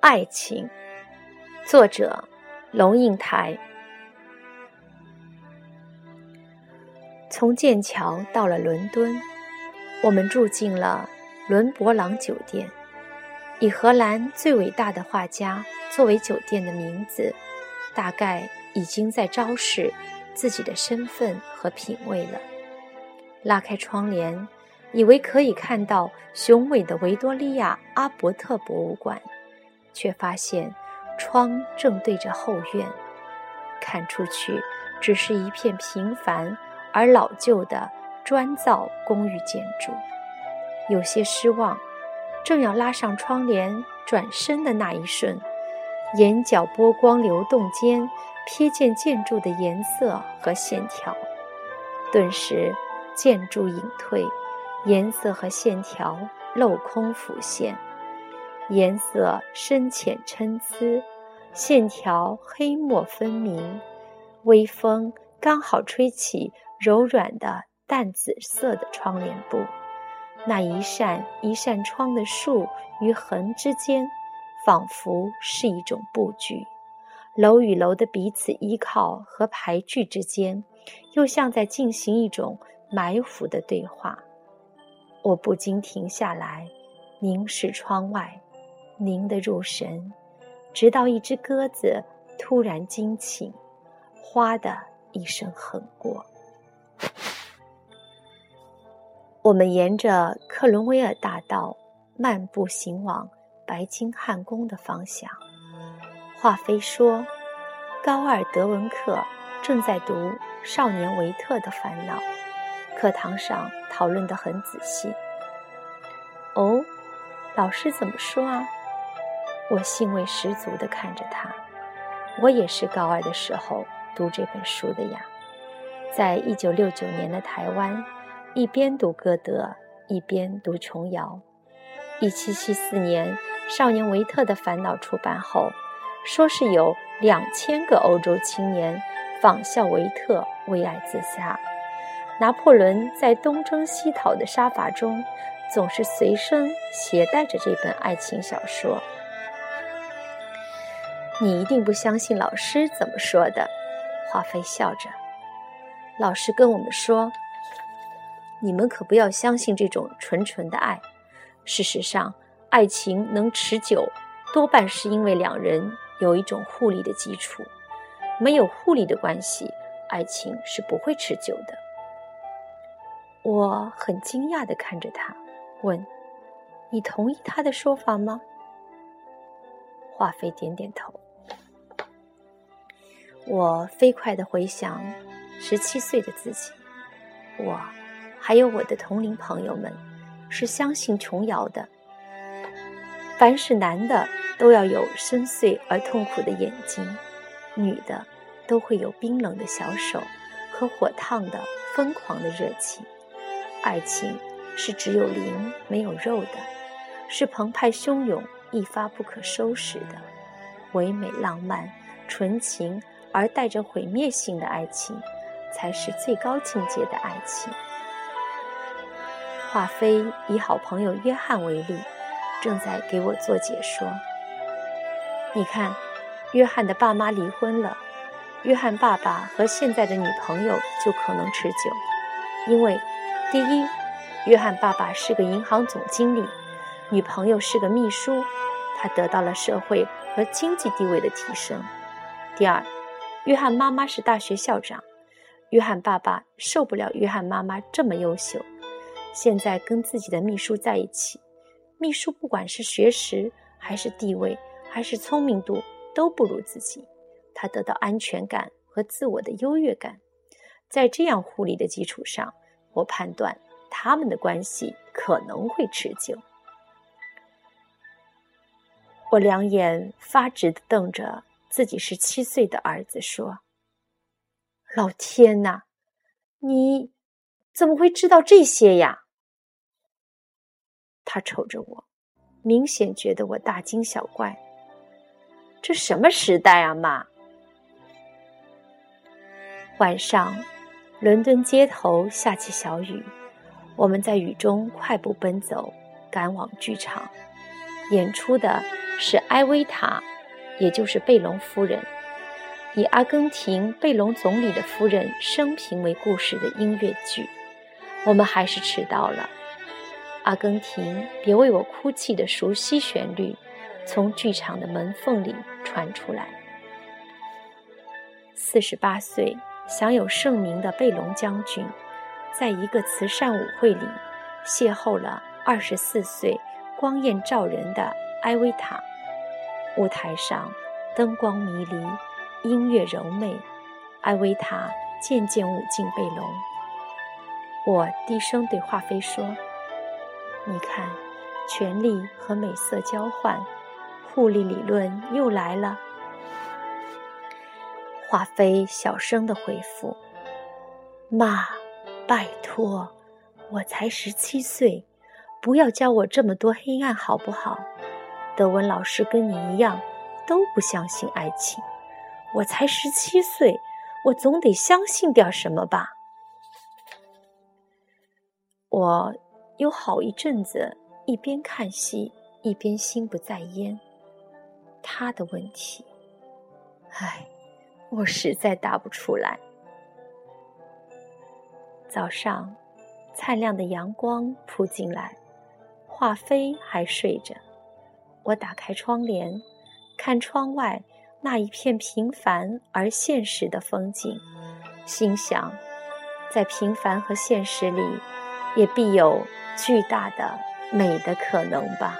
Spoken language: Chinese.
爱情，作者龙应台。从剑桥到了伦敦，我们住进了伦勃朗酒店，以荷兰最伟大的画家作为酒店的名字，大概已经在昭示自己的身份和品味了。拉开窗帘。以为可以看到雄伟的维多利亚阿伯特博物馆，却发现窗正对着后院，看出去只是一片平凡而老旧的砖造公寓建筑。有些失望，正要拉上窗帘转身的那一瞬，眼角波光流动间瞥见建筑的颜色和线条，顿时建筑隐退。颜色和线条镂空浮现，颜色深浅参差，线条黑墨分明。微风刚好吹起柔软的淡紫色的窗帘布，那一扇一扇窗的竖与横之间，仿佛是一种布局；楼与楼的彼此依靠和排距之间，又像在进行一种埋伏的对话。我不禁停下来，凝视窗外，凝得入神，直到一只鸽子突然惊起，哗的一声横过。我们沿着克伦威尔大道漫步行往白金汉宫的方向。华妃说：“高二德文课正在读《少年维特的烦恼》。”课堂上讨论得很仔细。哦，老师怎么说啊？我兴味十足地看着他。我也是高二的时候读这本书的呀。在一九六九年的台湾，一边读歌德，一边读琼瑶。一七七四年，《少年维特的烦恼》出版后，说是有两千个欧洲青年仿效维特为爱自杀。拿破仑在东征西讨的杀伐中，总是随身携带着这本爱情小说。你一定不相信老师怎么说的，华妃笑着。老师跟我们说，你们可不要相信这种纯纯的爱。事实上，爱情能持久，多半是因为两人有一种互利的基础。没有互利的关系，爱情是不会持久的。我很惊讶地看着他，问：“你同意他的说法吗？”华妃点点头。我飞快地回想十七岁的自己，我还有我的同龄朋友们是相信琼瑶的。凡是男的都要有深邃而痛苦的眼睛，女的都会有冰冷的小手和火烫的疯狂的热情。爱情是只有灵没有肉的，是澎湃汹涌、一发不可收拾的，唯美浪漫、纯情而带着毁灭性的爱情，才是最高境界的爱情。华妃以好朋友约翰为例，正在给我做解说。你看，约翰的爸妈离婚了，约翰爸爸和现在的女朋友就可能持久，因为。第一，约翰爸爸是个银行总经理，女朋友是个秘书，他得到了社会和经济地位的提升。第二，约翰妈妈是大学校长，约翰爸爸受不了约翰妈妈这么优秀，现在跟自己的秘书在一起，秘书不管是学识还是地位还是聪明度都不如自己，他得到安全感和自我的优越感，在这样互利的基础上。我判断他们的关系可能会持久。我两眼发直的瞪着自己十七岁的儿子，说：“老天呐，你怎么会知道这些呀？”他瞅着我，明显觉得我大惊小怪。这什么时代啊，妈！晚上。伦敦街头下起小雨，我们在雨中快步奔走，赶往剧场。演出的是埃薇塔，也就是贝隆夫人，以阿根廷贝隆总理的夫人生平为故事的音乐剧。我们还是迟到了。阿根廷，别为我哭泣的熟悉旋律，从剧场的门缝里传出来。四十八岁、享有盛名的贝隆将军，在一个慈善舞会里邂逅了二十四岁、光艳照人的埃维塔。舞台上灯光迷离，音乐柔美，艾维塔渐渐舞进背隆。我低声对华妃说。你看，权力和美色交换，互利理论又来了。华妃小声的回复：“妈，拜托，我才十七岁，不要教我这么多黑暗好不好？德文老师跟你一样，都不相信爱情。我才十七岁，我总得相信点什么吧？我。”有好一阵子，一边看戏一边心不在焉。他的问题，唉，我实在答不出来。早上，灿亮的阳光扑进来，华妃还睡着。我打开窗帘，看窗外那一片平凡而现实的风景，心想，在平凡和现实里，也必有。巨大的美的可能吧。